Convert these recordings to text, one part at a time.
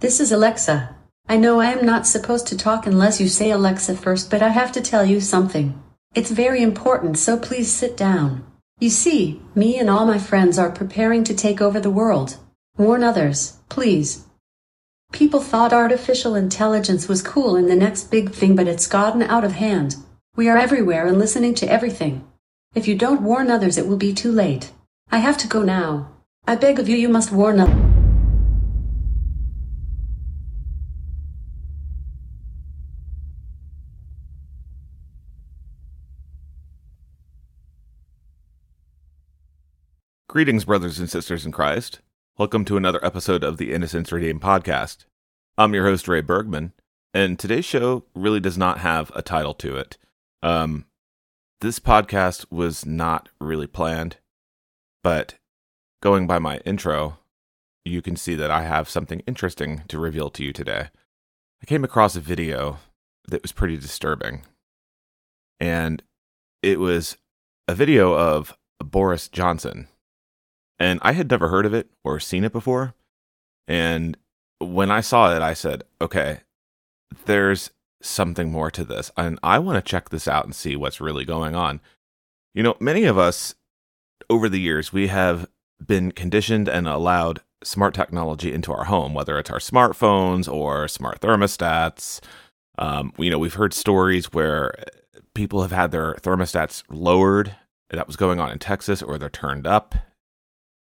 This is Alexa. I know I am not supposed to talk unless you say Alexa first, but I have to tell you something. It's very important, so please sit down. You see, me and all my friends are preparing to take over the world. Warn others, please. People thought artificial intelligence was cool and the next big thing, but it's gotten out of hand. We are everywhere and listening to everything. If you don't warn others, it will be too late. I have to go now. I beg of you, you must warn others. Greetings, brothers and sisters in Christ. Welcome to another episode of the Innocence Redeemed podcast. I'm your host, Ray Bergman, and today's show really does not have a title to it. Um, this podcast was not really planned, but going by my intro, you can see that I have something interesting to reveal to you today. I came across a video that was pretty disturbing, and it was a video of Boris Johnson and I had never heard of it or seen it before. And when I saw it, I said, okay, there's something more to this. And I want to check this out and see what's really going on. You know, many of us over the years, we have been conditioned and allowed smart technology into our home, whether it's our smartphones or smart thermostats. Um, you know, we've heard stories where people have had their thermostats lowered. That was going on in Texas, or they're turned up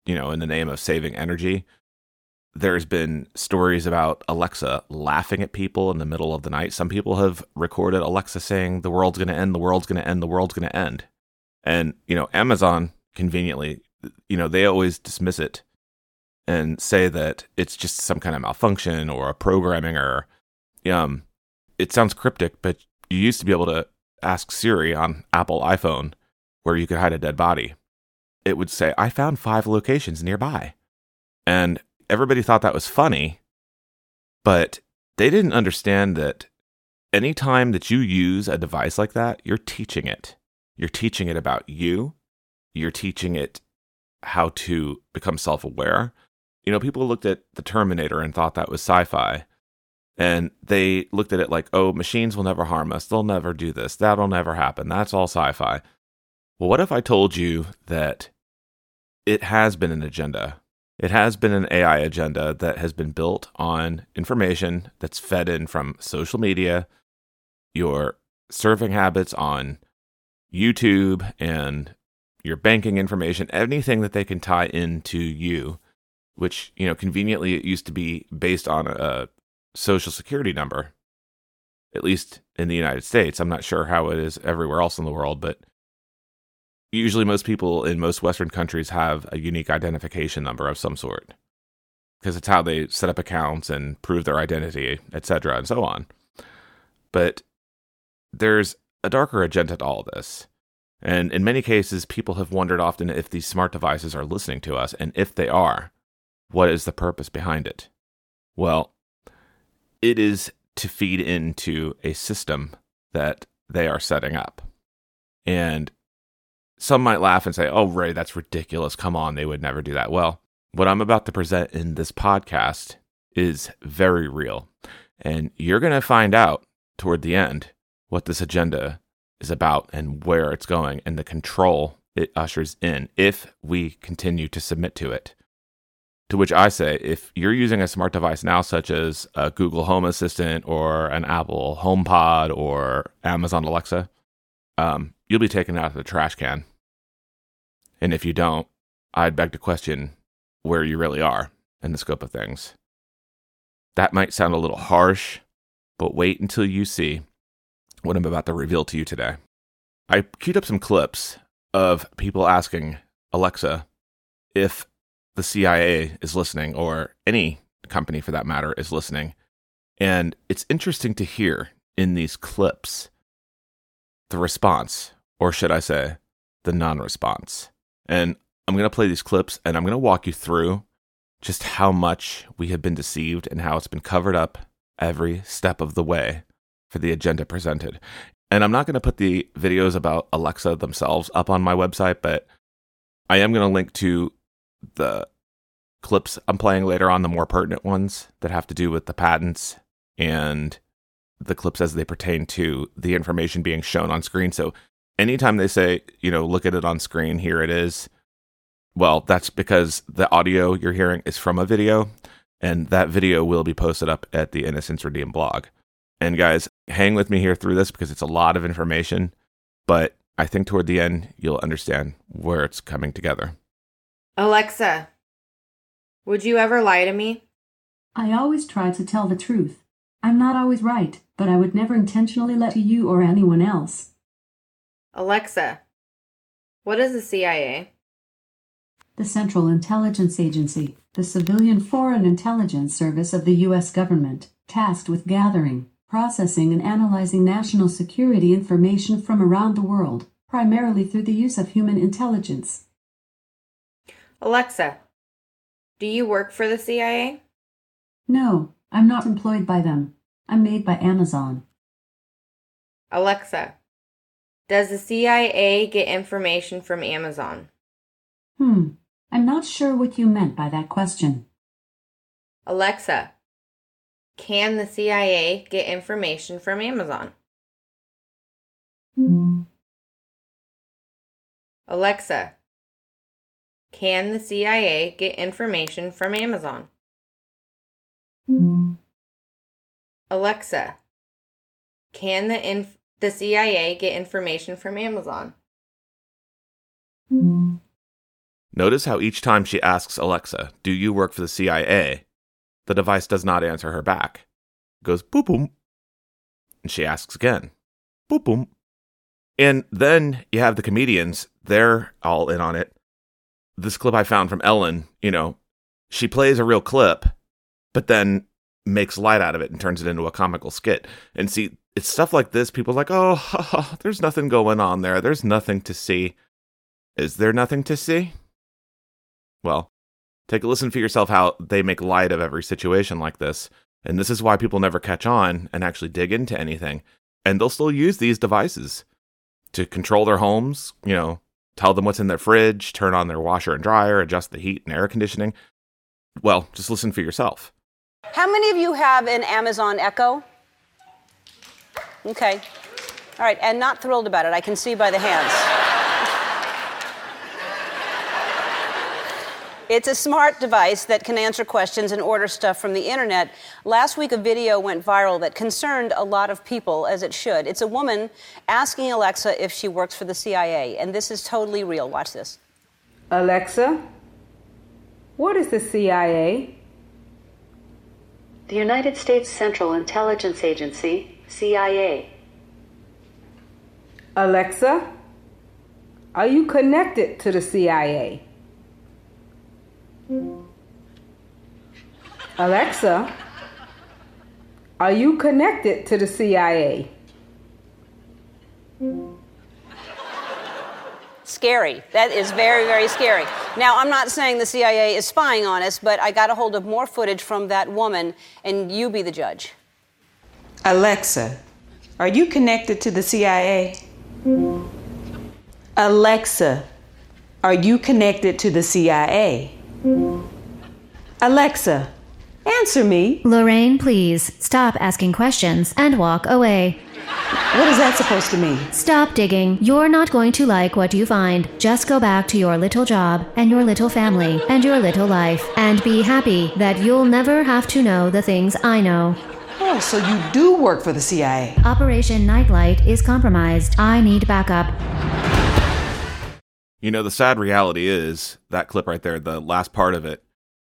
you know, in the name of saving energy. There's been stories about Alexa laughing at people in the middle of the night. Some people have recorded Alexa saying, The world's going to end, the world's going to end, the world's going to end. And, you know, Amazon conveniently, you know, they always dismiss it and say that it's just some kind of malfunction or a programming error. Um, it sounds cryptic, but you used to be able to ask Siri on Apple iPhone where you could hide a dead body it would say, I found five locations nearby. And everybody thought that was funny, but they didn't understand that anytime that you use a device like that, you're teaching it. You're teaching it about you. You're teaching it how to become self aware. You know, people looked at the Terminator and thought that was sci fi. And they looked at it like, oh, machines will never harm us. They'll never do this. That'll never happen. That's all sci fi. Well, what if I told you that it has been an agenda. It has been an AI agenda that has been built on information that's fed in from social media, your surfing habits on YouTube, and your banking information, anything that they can tie into you, which, you know, conveniently it used to be based on a social security number, at least in the United States. I'm not sure how it is everywhere else in the world, but usually most people in most Western countries have a unique identification number of some sort because it's how they set up accounts and prove their identity, etc., and so on. But there's a darker agenda to all this. And in many cases, people have wondered often if these smart devices are listening to us, and if they are, what is the purpose behind it? Well, it is to feed into a system that they are setting up. And some might laugh and say, oh, Ray, that's ridiculous. Come on, they would never do that. Well, what I'm about to present in this podcast is very real. And you're going to find out toward the end what this agenda is about and where it's going and the control it ushers in if we continue to submit to it. To which I say, if you're using a smart device now, such as a Google Home Assistant or an Apple HomePod or Amazon Alexa, um, you'll be taken out of the trash can. And if you don't, I'd beg to question where you really are in the scope of things. That might sound a little harsh, but wait until you see what I'm about to reveal to you today. I queued up some clips of people asking Alexa if the CIA is listening, or any company for that matter is listening. And it's interesting to hear in these clips the response, or should I say, the non response. And I'm going to play these clips and I'm going to walk you through just how much we have been deceived and how it's been covered up every step of the way for the agenda presented. And I'm not going to put the videos about Alexa themselves up on my website, but I am going to link to the clips I'm playing later on, the more pertinent ones that have to do with the patents and the clips as they pertain to the information being shown on screen. So anytime they say, you know, look at it on screen, here it is, well, that's because the audio you're hearing is from a video, and that video will be posted up at the Innocence Redeemed blog. And guys, hang with me here through this because it's a lot of information, but I think toward the end, you'll understand where it's coming together. Alexa, would you ever lie to me? I always try to tell the truth. I'm not always right, but I would never intentionally let to you or anyone else. Alexa, what is the CIA? The Central Intelligence Agency, the civilian foreign intelligence service of the U.S. government, tasked with gathering, processing, and analyzing national security information from around the world, primarily through the use of human intelligence. Alexa, do you work for the CIA? No, I'm not employed by them. I'm made by Amazon. Alexa, does the CIA get information from Amazon? Hmm, I'm not sure what you meant by that question. Alexa, can the CIA get information from Amazon? Hmm. Alexa, can the CIA get information from Amazon? Hmm. Alexa, can the inf- the CIA get information from Amazon? Notice how each time she asks Alexa, Do you work for the CIA? the device does not answer her back. It goes boop boom. And she asks again. Boop boom. And then you have the comedians, they're all in on it. This clip I found from Ellen, you know, she plays a real clip, but then makes light out of it and turns it into a comical skit. And see, it's stuff like this. People like, oh, there's nothing going on there. There's nothing to see. Is there nothing to see? Well, take a listen for yourself how they make light of every situation like this. And this is why people never catch on and actually dig into anything. And they'll still use these devices to control their homes, you know, tell them what's in their fridge, turn on their washer and dryer, adjust the heat and air conditioning. Well, just listen for yourself. How many of you have an Amazon Echo? Okay. All right, and not thrilled about it. I can see by the hands. It's a smart device that can answer questions and order stuff from the internet. Last week, a video went viral that concerned a lot of people, as it should. It's a woman asking Alexa if she works for the CIA, and this is totally real. Watch this. Alexa, what is the CIA? The United States Central Intelligence Agency, CIA. Alexa, are you connected to the CIA? Alexa, are you connected to the CIA? Scary. That is very, very scary. Now, I'm not saying the CIA is spying on us, but I got a hold of more footage from that woman, and you be the judge. Alexa, are you connected to the CIA? Alexa, are you connected to the CIA? Alexa, answer me. Lorraine, please stop asking questions and walk away. What is that supposed to mean? Stop digging. You're not going to like what you find. Just go back to your little job and your little family and your little life and be happy that you'll never have to know the things I know. Oh, so you do work for the CIA. Operation Nightlight is compromised. I need backup. You know, the sad reality is that clip right there, the last part of it,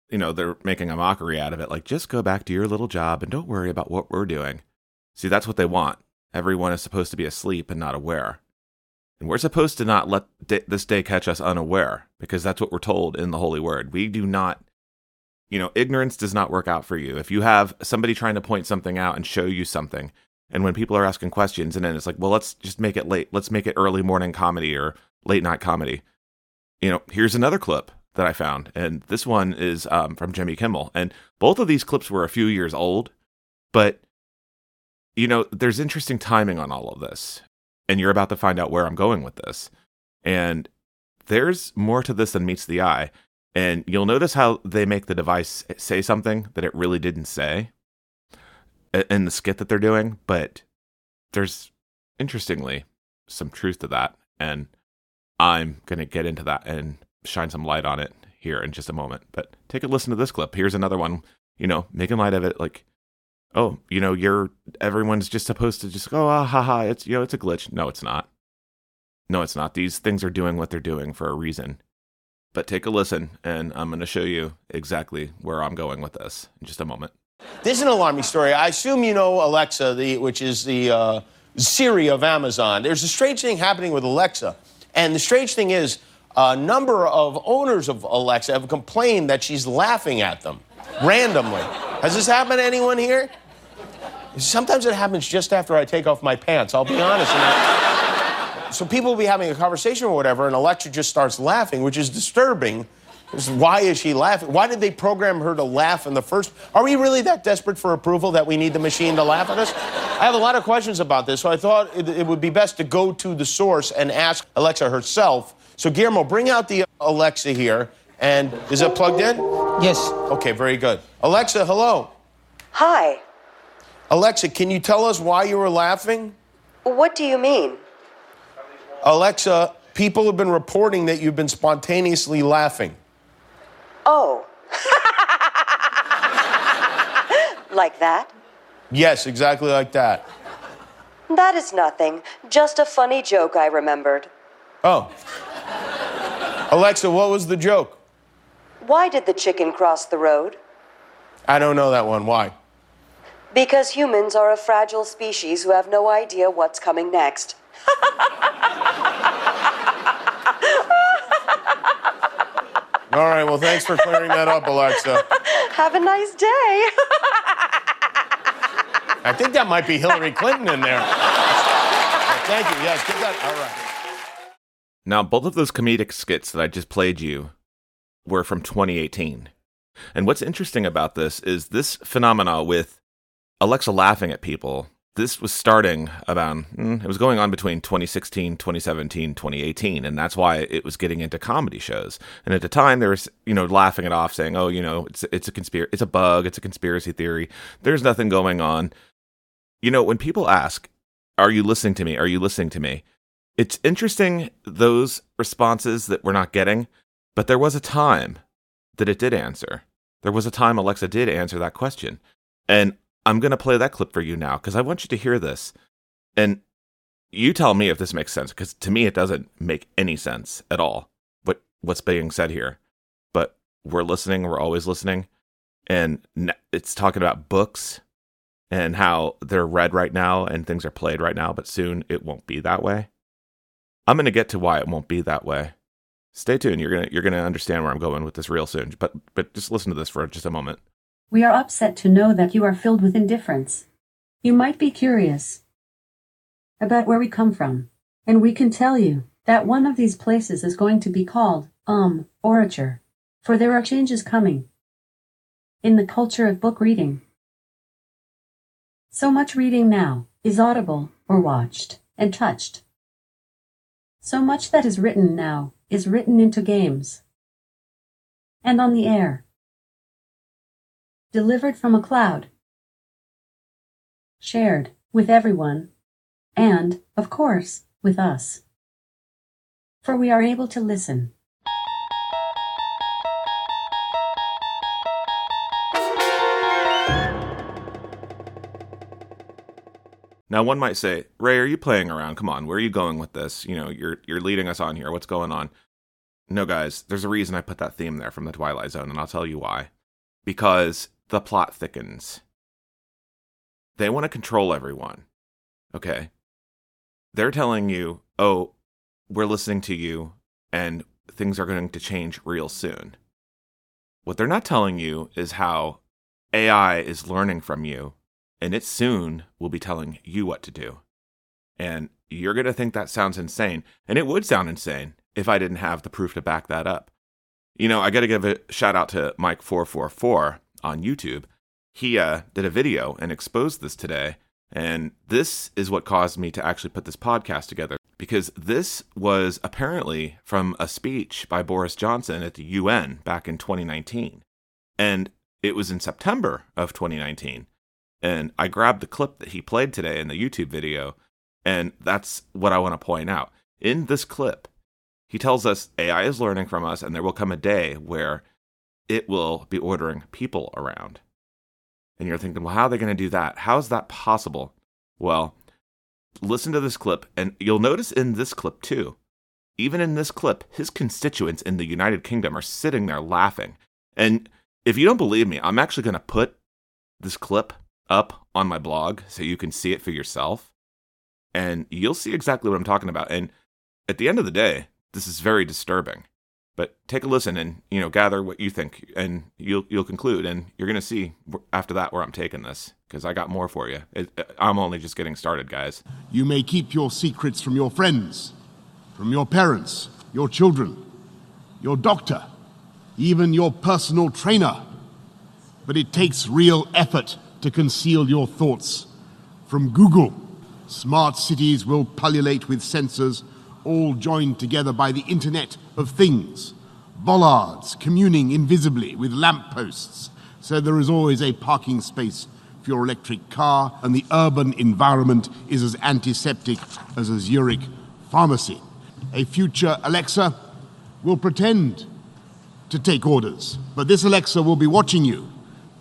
you know, they're making a mockery out of it. Like, just go back to your little job and don't worry about what we're doing. See, that's what they want. Everyone is supposed to be asleep and not aware. And we're supposed to not let this day catch us unaware because that's what we're told in the Holy Word. We do not, you know, ignorance does not work out for you. If you have somebody trying to point something out and show you something, and when people are asking questions, and then it's like, well, let's just make it late. Let's make it early morning comedy or late night comedy. You know, here's another clip that I found, and this one is um, from Jimmy Kimmel. And both of these clips were a few years old, but you know, there's interesting timing on all of this, and you're about to find out where I'm going with this. And there's more to this than meets the eye. And you'll notice how they make the device say something that it really didn't say in the skit that they're doing, but there's interestingly some truth to that. And I'm going to get into that and shine some light on it here in just a moment. But take a listen to this clip. Here's another one, you know, making light of it like, oh, you know, you're everyone's just supposed to just go, ah, ha, ha, it's, you know, it's a glitch. No, it's not. No, it's not. These things are doing what they're doing for a reason. But take a listen, and I'm going to show you exactly where I'm going with this in just a moment. This is an alarming story. I assume you know Alexa, the, which is the uh, Siri of Amazon. There's a strange thing happening with Alexa. And the strange thing is, a number of owners of Alexa have complained that she's laughing at them randomly. Has this happened to anyone here? Sometimes it happens just after I take off my pants, I'll be honest. so people will be having a conversation or whatever, and Alexa just starts laughing, which is disturbing. Why is she laughing? Why did they program her to laugh in the first? Are we really that desperate for approval that we need the machine to laugh at us? I have a lot of questions about this, so I thought it, it would be best to go to the source and ask Alexa herself. So, Guillermo, bring out the Alexa here. And is it plugged in? Yes. Okay, very good. Alexa, hello. Hi. Alexa, can you tell us why you were laughing? What do you mean? Alexa, people have been reporting that you've been spontaneously laughing. Oh. like that? Yes, exactly like that. That is nothing. Just a funny joke I remembered. Oh. Alexa, what was the joke? Why did the chicken cross the road? I don't know that one. Why? Because humans are a fragile species who have no idea what's coming next. All right, well, thanks for clearing that up, Alexa. Have a nice day. I think that might be Hillary Clinton in there. Thank you. Yes, get that. All right. Now, both of those comedic skits that I just played you were from 2018. And what's interesting about this is this phenomena with Alexa laughing at people this was starting about mm, it was going on between 2016 2017 2018 and that's why it was getting into comedy shows. And at the time there was you know laughing it off saying oh you know it's it's a conspiracy it's a bug it's a conspiracy theory. There's nothing going on. You know when people ask are you listening to me? Are you listening to me? It's interesting those responses that we're not getting but there was a time that it did answer. There was a time alexa did answer that question. And I'm going to play that clip for you now because I want you to hear this. And you tell me if this makes sense because to me it doesn't make any sense at all what what's being said here. But we're listening, we're always listening. And it's talking about books and how they're read right now and things are played right now, but soon it won't be that way. I'm going to get to why it won't be that way. Stay tuned. You're going to you're going to understand where I'm going with this real soon. But but just listen to this for just a moment. We are upset to know that you are filled with indifference. You might be curious about where we come from, and we can tell you that one of these places is going to be called, um, Orature, for there are changes coming in the culture of book reading. So much reading now is audible or watched and touched. So much that is written now is written into games and on the air delivered from a cloud, shared with everyone, and, of course, with us. For we are able to listen. Now one might say, Ray, are you playing around? Come on, where are you going with this? You know, you're you're leading us on here. What's going on? No, guys, there's a reason I put that theme there from the Twilight Zone, and I'll tell you why. Because the plot thickens. They want to control everyone. Okay. They're telling you, oh, we're listening to you and things are going to change real soon. What they're not telling you is how AI is learning from you and it soon will be telling you what to do. And you're going to think that sounds insane. And it would sound insane if I didn't have the proof to back that up. You know, I got to give a shout out to Mike444 on YouTube, he uh, did a video and exposed this today. And this is what caused me to actually put this podcast together. because this was apparently from a speech by Boris Johnson at the UN back in 2019. And it was in September of 2019. And I grabbed the clip that he played today in the YouTube video, and that's what I want to point out. In this clip, he tells us AI is learning from us, and there will come a day where it will be ordering people around. And you're thinking, well, how are they going to do that? How is that possible? Well, listen to this clip, and you'll notice in this clip too, even in this clip, his constituents in the United Kingdom are sitting there laughing. And if you don't believe me, I'm actually going to put this clip up on my blog so you can see it for yourself. And you'll see exactly what I'm talking about. And at the end of the day, this is very disturbing. But take a listen and you know gather what you think, and you'll you'll conclude, and you're gonna see after that where I'm taking this because I got more for you. It, uh, I'm only just getting started, guys. You may keep your secrets from your friends, from your parents, your children, your doctor, even your personal trainer. But it takes real effort to conceal your thoughts from Google. Smart cities will pullulate with sensors all joined together by the Internet of Things. Bollards communing invisibly with lampposts, so there is always a parking space for your electric car, and the urban environment is as antiseptic as a Zurich pharmacy. A future Alexa will pretend to take orders, but this Alexa will be watching you,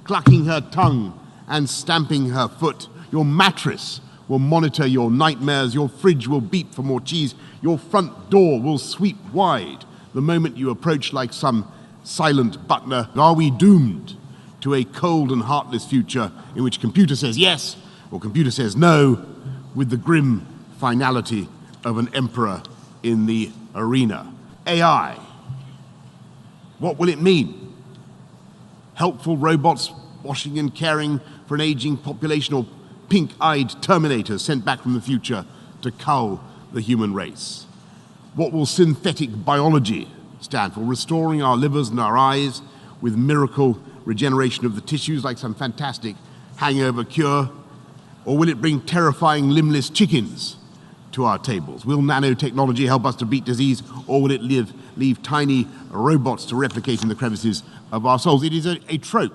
clucking her tongue and stamping her foot. Your mattress will monitor your nightmares, your fridge will beep for more cheese, your front door will sweep wide the moment you approach like some silent butler. Are we doomed to a cold and heartless future in which computer says yes or computer says no with the grim finality of an emperor in the arena? AI. What will it mean? Helpful robots washing and caring for an aging population or pink eyed terminators sent back from the future to cull the human race? What will synthetic biology stand for? Restoring our livers and our eyes with miracle regeneration of the tissues like some fantastic hangover cure? Or will it bring terrifying limbless chickens to our tables? Will nanotechnology help us to beat disease, or will it live, leave tiny robots to replicate in the crevices of our souls? It is a, a trope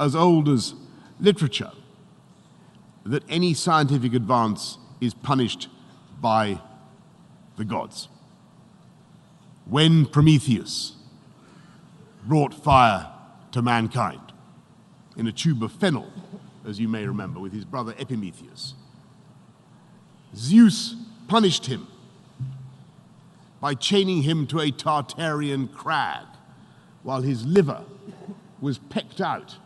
as old as literature that any scientific advance is punished by the gods. When Prometheus brought fire to mankind in a tube of fennel, as you may remember, with his brother Epimetheus, Zeus punished him by chaining him to a Tartarian crag while his liver was pecked out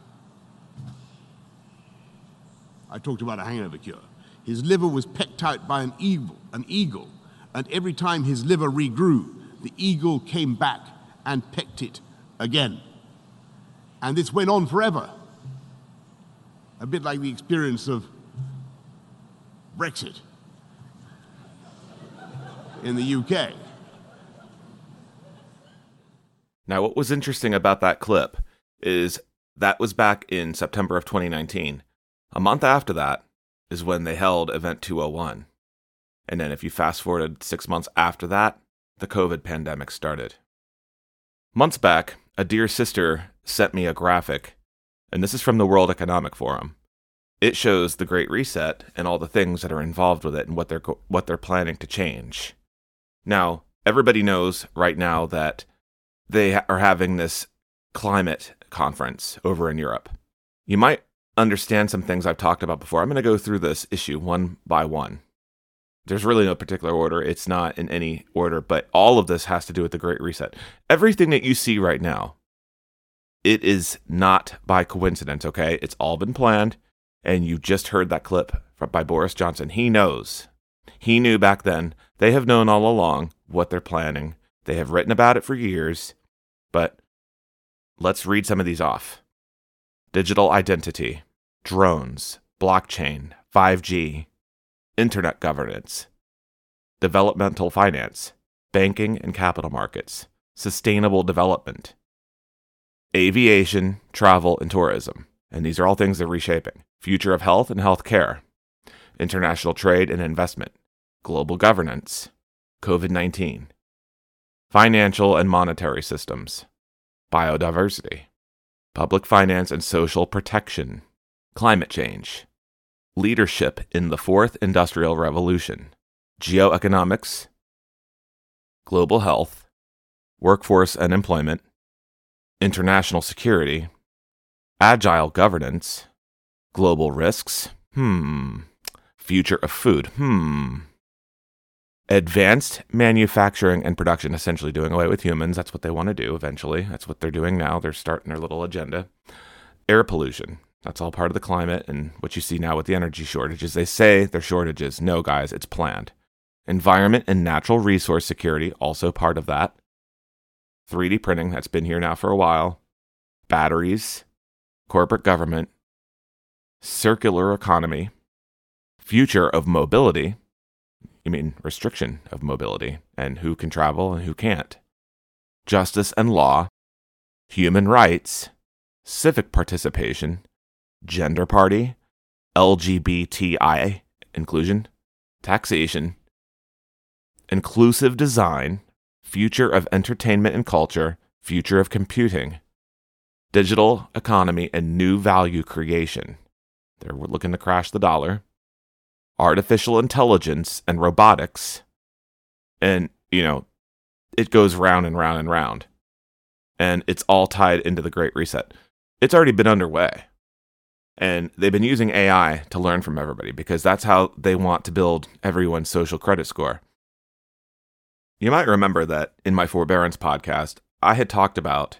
I talked about a hangover cure. His liver was pecked out by an eagle, an eagle, and every time his liver regrew, the eagle came back and pecked it again. And this went on forever. A bit like the experience of Brexit in the UK. Now, what was interesting about that clip is that was back in September of 2019. A month after that is when they held Event 201. And then if you fast forwarded six months after that, the COVID pandemic started. Months back, a dear sister sent me a graphic, and this is from the World Economic Forum. It shows the Great Reset and all the things that are involved with it and what they're what they're planning to change. Now, everybody knows right now that they are having this climate conference over in Europe. You might understand some things I've talked about before. I'm going to go through this issue one by one. There's really no particular order. It's not in any order, but all of this has to do with the Great Reset. Everything that you see right now, it is not by coincidence, okay? It's all been planned, and you just heard that clip by Boris Johnson. He knows. He knew back then. They have known all along what they're planning. They have written about it for years, but let's read some of these off digital identity, drones, blockchain, 5G, internet governance, developmental finance, banking and capital markets, sustainable development, aviation, travel, and tourism. And these are all things they're reshaping. Future of health and health care, international trade and investment, global governance, COVID 19, financial and monetary systems, biodiversity, public finance and social protection, climate change, leadership in the fourth industrial revolution, geoeconomics, global health, workforce and employment, international security, agile governance, global risks, hmm, future of food, hmm, advanced manufacturing and production, essentially doing away with humans. That's what they want to do eventually. That's what they're doing now. They're starting their little agenda. Air pollution. That's all part of the climate and what you see now with the energy shortages. They say they're shortages. No, guys, it's planned. Environment and natural resource security, also part of that. 3D printing, that's been here now for a while. Batteries, corporate government, circular economy, future of mobility, you mean restriction of mobility and who can travel and who can't, justice and law, human rights, civic participation, gender party, LGBTI inclusion, taxation, inclusive design, future of entertainment and culture, future of computing, digital economy, and new value creation. They're looking to crash the dollar artificial intelligence and robotics. And, you know, it goes round and round and round. And it's all tied into the Great Reset. It's already been underway. And they've been using AI to learn from everybody because that's how they want to build everyone's social credit score. You might remember that in my forbearance podcast, I had talked about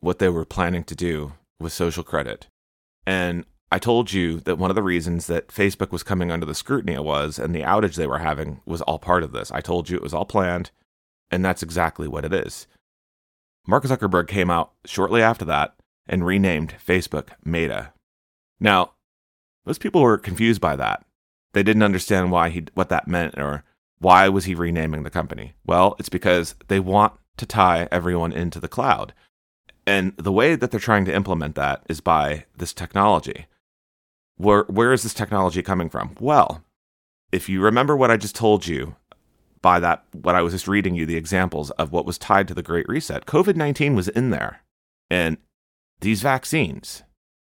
what they were planning to do with social credit. And I told you that one of the reasons that Facebook was coming under the scrutiny was, and the outage they were having was all part of this. I told you it was all planned, and that's exactly what it is. Mark Zuckerberg came out shortly after that and renamed Facebook Meta. Now, most people were confused by that. They didn't understand why he what that meant or why was he renaming the company. Well, it's because they want to tie everyone into the cloud. And the way that they're trying to implement that is by this technology. Where, where is this technology coming from? Well, if you remember what I just told you by that, what I was just reading you, the examples of what was tied to the Great Reset, COVID 19 was in there. And these vaccines,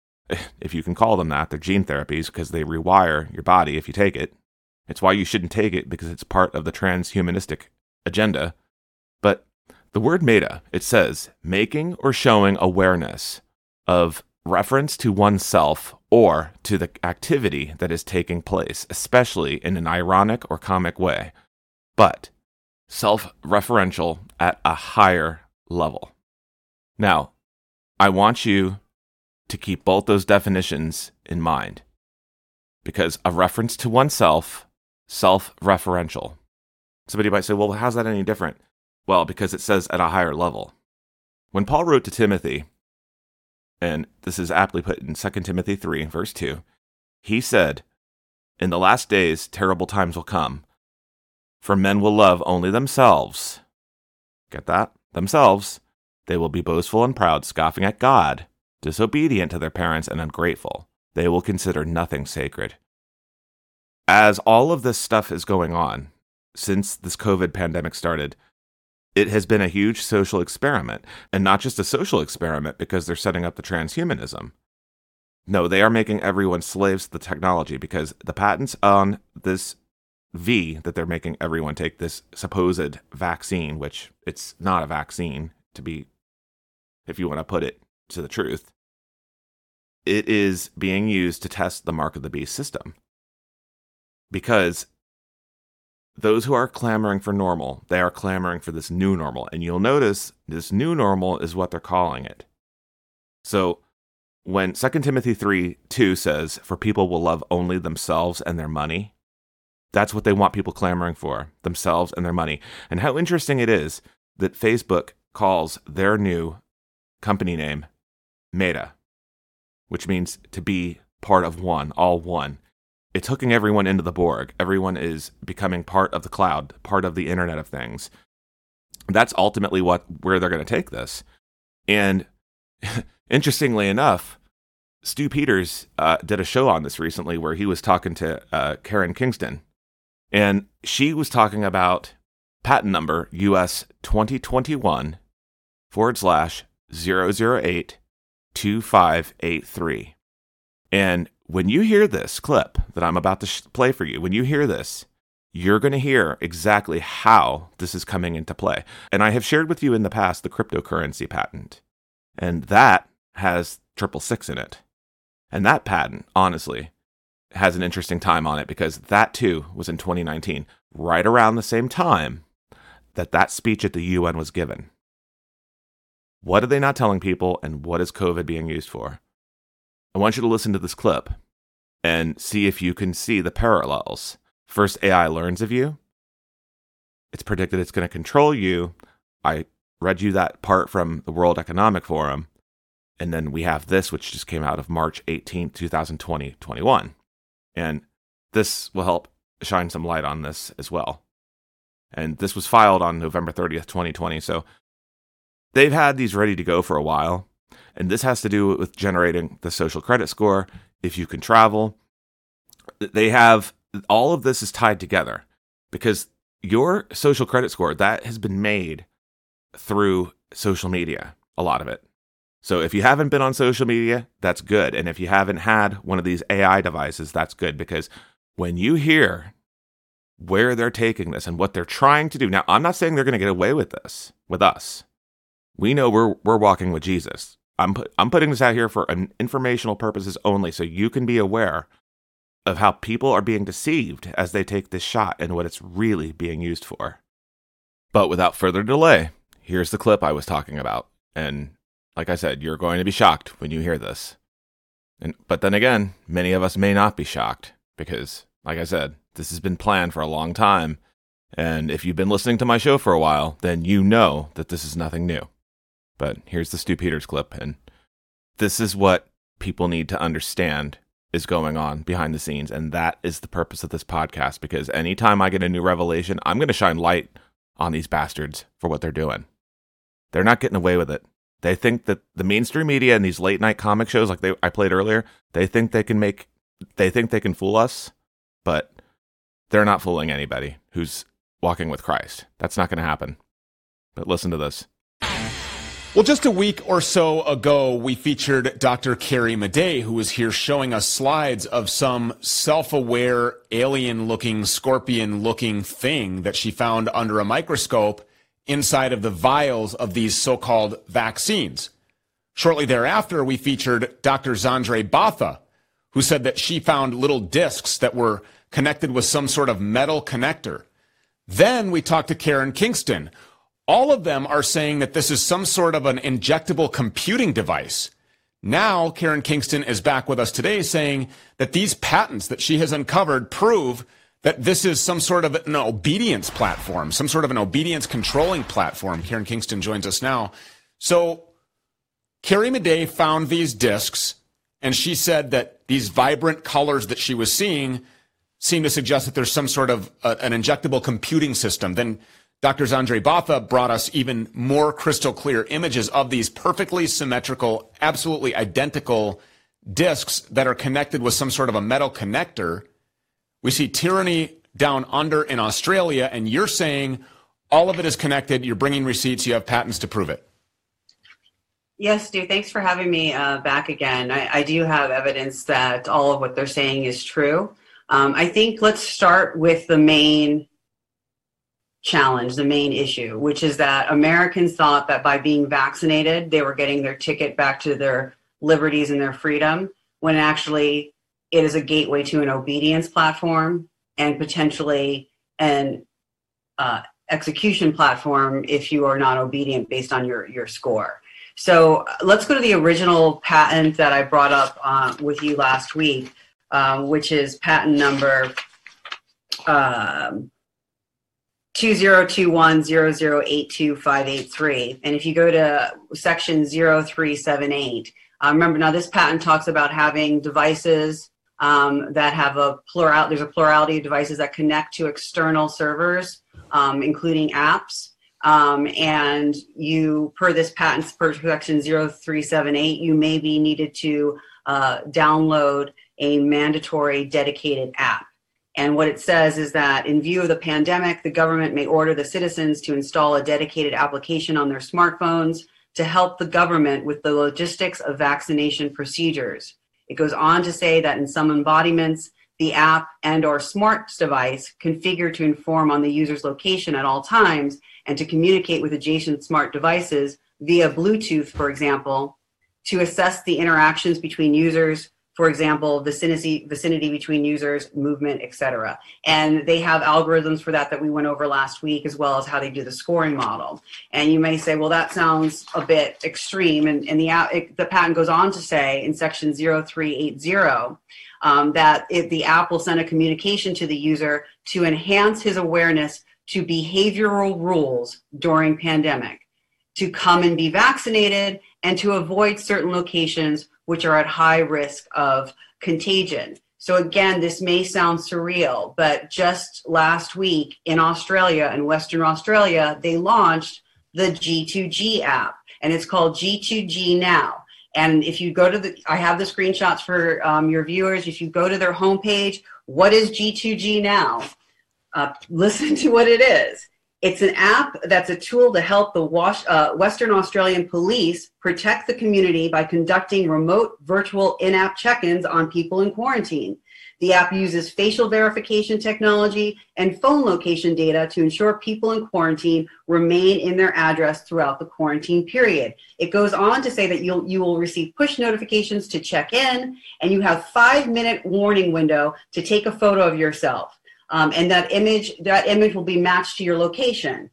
if you can call them that, they're gene therapies because they rewire your body if you take it. It's why you shouldn't take it because it's part of the transhumanistic agenda. But the word meta, it says making or showing awareness of reference to oneself or to the activity that is taking place, especially in an ironic or comic way, but self referential at a higher level. Now, I want you to keep both those definitions in mind because a reference to oneself, self referential. Somebody might say, well, how's that any different? Well, because it says at a higher level. When Paul wrote to Timothy, and this is aptly put in 2 Timothy 3, verse 2. He said, In the last days, terrible times will come, for men will love only themselves. Get that? Themselves. They will be boastful and proud, scoffing at God, disobedient to their parents, and ungrateful. They will consider nothing sacred. As all of this stuff is going on, since this COVID pandemic started, it has been a huge social experiment, and not just a social experiment because they're setting up the transhumanism. No, they are making everyone slaves to the technology because the patents on this V that they're making everyone take, this supposed vaccine, which it's not a vaccine to be, if you want to put it to the truth, it is being used to test the mark of the beast system. Because those who are clamoring for normal, they are clamoring for this new normal. And you'll notice this new normal is what they're calling it. So when 2 Timothy 3 2 says, For people will love only themselves and their money, that's what they want people clamoring for themselves and their money. And how interesting it is that Facebook calls their new company name Meta, which means to be part of one, all one it's hooking everyone into the Borg. Everyone is becoming part of the cloud, part of the Internet of Things. That's ultimately what where they're going to take this. And interestingly enough, Stu Peters uh, did a show on this recently where he was talking to uh, Karen Kingston, and she was talking about patent number US 2021 forward slash 008 2583. And when you hear this clip that I'm about to sh- play for you, when you hear this, you're going to hear exactly how this is coming into play. And I have shared with you in the past the cryptocurrency patent, and that has triple six in it. And that patent, honestly, has an interesting time on it because that too was in 2019, right around the same time that that speech at the UN was given. What are they not telling people, and what is COVID being used for? I want you to listen to this clip and see if you can see the parallels. First, AI learns of you. It's predicted it's going to control you. I read you that part from the World Economic Forum. And then we have this, which just came out of March 18th, 2020, 21. And this will help shine some light on this as well. And this was filed on November 30th, 2020. So they've had these ready to go for a while. And this has to do with generating the social credit score if you can travel. They have all of this is tied together because your social credit score that has been made through social media, a lot of it. So if you haven't been on social media, that's good. And if you haven't had one of these AI devices, that's good because when you hear where they're taking this and what they're trying to do. Now, I'm not saying they're going to get away with this with us. We know we're we're walking with Jesus. I'm put, I'm putting this out here for an informational purposes only so you can be aware of how people are being deceived as they take this shot and what it's really being used for. But without further delay, here's the clip I was talking about. And like I said, you're going to be shocked when you hear this. And, but then again, many of us may not be shocked because, like I said, this has been planned for a long time. And if you've been listening to my show for a while, then you know that this is nothing new. But here's the Stu Peters clip. And this is what people need to understand is going on behind the scenes. And that is the purpose of this podcast because anytime I get a new revelation, I'm going to shine light on these bastards for what they're doing. They're not getting away with it. They think that the mainstream media and these late night comic shows like they I played earlier, they think they can make they think they can fool us, but they're not fooling anybody who's walking with Christ. That's not going to happen. But listen to this. Well, just a week or so ago, we featured Dr. Carrie Madej, who was here showing us slides of some self-aware, alien-looking, scorpion-looking thing that she found under a microscope inside of the vials of these so-called vaccines. Shortly thereafter, we featured Dr. Zandre Botha, who said that she found little discs that were connected with some sort of metal connector. Then we talked to Karen Kingston, all of them are saying that this is some sort of an injectable computing device. Now, Karen Kingston is back with us today saying that these patents that she has uncovered prove that this is some sort of an obedience platform, some sort of an obedience controlling platform. Karen Kingston joins us now. So, Carrie Madej found these discs, and she said that these vibrant colors that she was seeing seem to suggest that there's some sort of uh, an injectable computing system. Then Dr. Zandre Botha brought us even more crystal clear images of these perfectly symmetrical, absolutely identical discs that are connected with some sort of a metal connector. We see tyranny down under in Australia, and you're saying all of it is connected. You're bringing receipts. You have patents to prove it. Yes, Stu. Thanks for having me uh, back again. I, I, do have evidence that all of what they're saying is true. Um, I think let's start with the main challenge, the main issue, which is that Americans thought that by being vaccinated, they were getting their ticket back to their liberties and their freedom, when actually it is a gateway to an obedience platform and potentially an uh, execution platform if you are not obedient based on your, your score. So uh, let's go to the original patent that I brought up uh, with you last week, um, which is patent number um, 2021008258 And if you go to section 0378, uh, remember now this patent talks about having devices um, that have a plural, there's a plurality of devices that connect to external servers, um, including apps. Um, and you, per this patent, per section 0378, you may be needed to uh, download a mandatory dedicated app And what it says is that in view of the pandemic, the government may order the citizens to install a dedicated application on their smartphones to help the government with the logistics of vaccination procedures. It goes on to say that in some embodiments, the app and or smart device configured to inform on the user's location at all times and to communicate with adjacent smart devices via Bluetooth, for example, to assess the interactions between users, for example, vicinity, vicinity between users, movement, etc. And they have algorithms for that that we went over last week, as well as how they do the scoring model. And you may say, well, that sounds a bit extreme. And, and the, it, the patent goes on to say in section 0380 um, that it, the app will send a communication to the user to enhance his awareness to behavioral rules during pandemic, to come and be vaccinated, and to avoid certain locations which are at high risk of contagion. So, again, this may sound surreal, but just last week in Australia and Western Australia, they launched the G2G app, and it's called G2G Now. And if you go to the, I have the screenshots for um, your viewers. If you go to their homepage, what is G2G Now? Uh, listen to what it is. It's an app that's a tool to help the uh, Western Australian police protect the community by conducting remote virtual in app check ins on people in quarantine. The app uses facial verification technology and phone location data to ensure people in quarantine remain in their address throughout the quarantine period. It goes on to say that you'll, you will receive push notifications to check in, and you have five minute warning window to take a photo of yourself um, and that image that image will be matched to your location.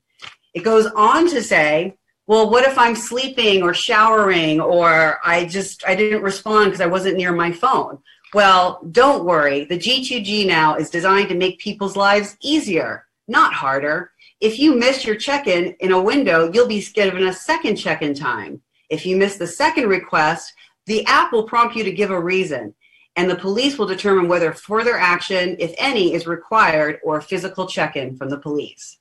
It goes on to say, well, what if I'm sleeping or showering or I just I didn't respond because I wasn't near my phone? Well, don't worry. The G2G now is designed to make people's lives easier, not harder. If you miss your check-in in a window, you'll be given a second check-in time. If you miss the second request, the app will prompt you to give a reason and the police will determine whether further action, if any, is required or a physical check in from the police.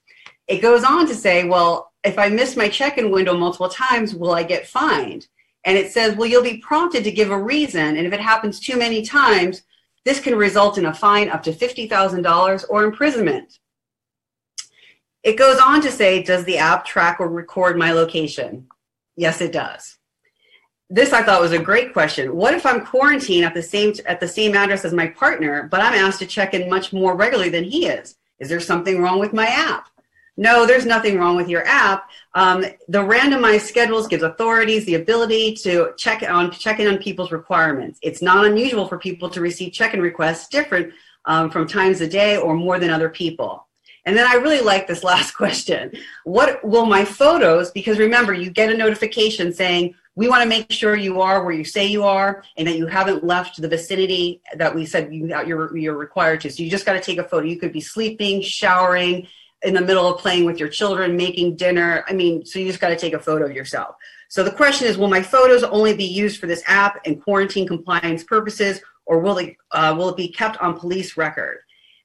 It goes on to say, well, if I miss my check in window multiple times, will I get fined? And it says, well, you'll be prompted to give a reason. And if it happens too many times, this can result in a fine up to $50,000 or imprisonment. It goes on to say, does the app track or record my location? Yes, it does this I thought was a great question. What if I'm quarantined at the same at the same address as my partner, but I'm asked to check in much more regularly than he is? Is there something wrong with my app? No, there's nothing wrong with your app. Um, the randomized schedules gives authorities the ability to check on check in on people's requirements. It's not unusual for people to receive check-in requests different um, from times a day or more than other people. And then I really like this last question. What will my photos, because remember, you get a notification saying, we want to make sure you are where you say you are and that you haven't left the vicinity that we said you, you're, you're required to. So you just got to take a photo. You could be sleeping, showering, in the middle of playing with your children, making dinner. I mean, so you just got to take a photo of yourself. So the question is, will my photos only be used for this app and quarantine compliance purposes, or will it, uh, will it be kept on police record?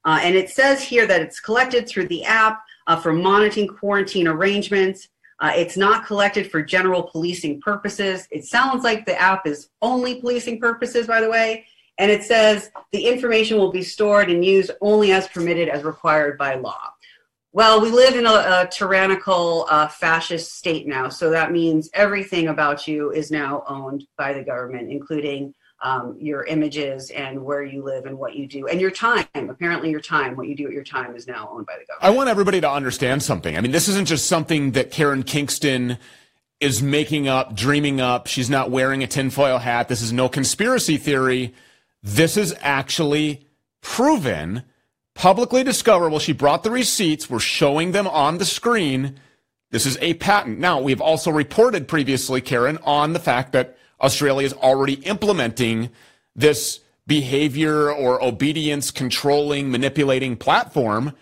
Uh, and it says here that it's collected through the app uh, for monitoring quarantine arrangements. Uh, it's not collected for general policing purposes. It sounds like the app is only policing purposes, by the way. And it says the information will be stored and used only as permitted as required by law. Well, we live in a, a tyrannical uh, fascist state now, so that means everything about you is now owned by the government, including um, your images and where you live and what you do and your time. Apparently, your time, what you do at your time, is now owned by the government. I want everybody to understand something. I mean, this isn't just something that Karen Kingston is making up, dreaming up. She's not wearing a tinfoil hat. This is no conspiracy theory. This is actually proven, publicly discoverable. She brought the receipts. We're showing them on the screen. This is a patent. Now, we've also reported previously, Karen, on the fact that Australia is already implementing this behavior or obedience controlling, manipulating platform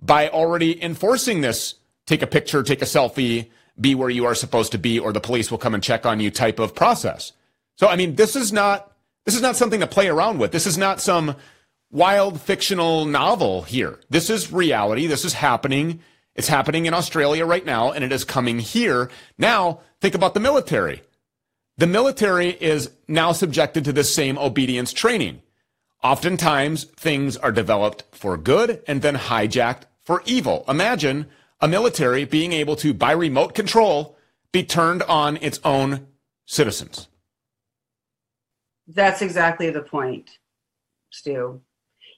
by already enforcing this take a picture, take a selfie, be where you are supposed to be, or the police will come and check on you type of process. So, I mean, this is not, this is not something to play around with. This is not some wild fictional novel here. This is reality. This is happening. It's happening in Australia right now, and it is coming here. Now, think about the military. The military is now subjected to the same obedience training. Oftentimes, things are developed for good and then hijacked for evil. Imagine a military being able to, by remote control, be turned on its own citizens. That's exactly the point, Stu.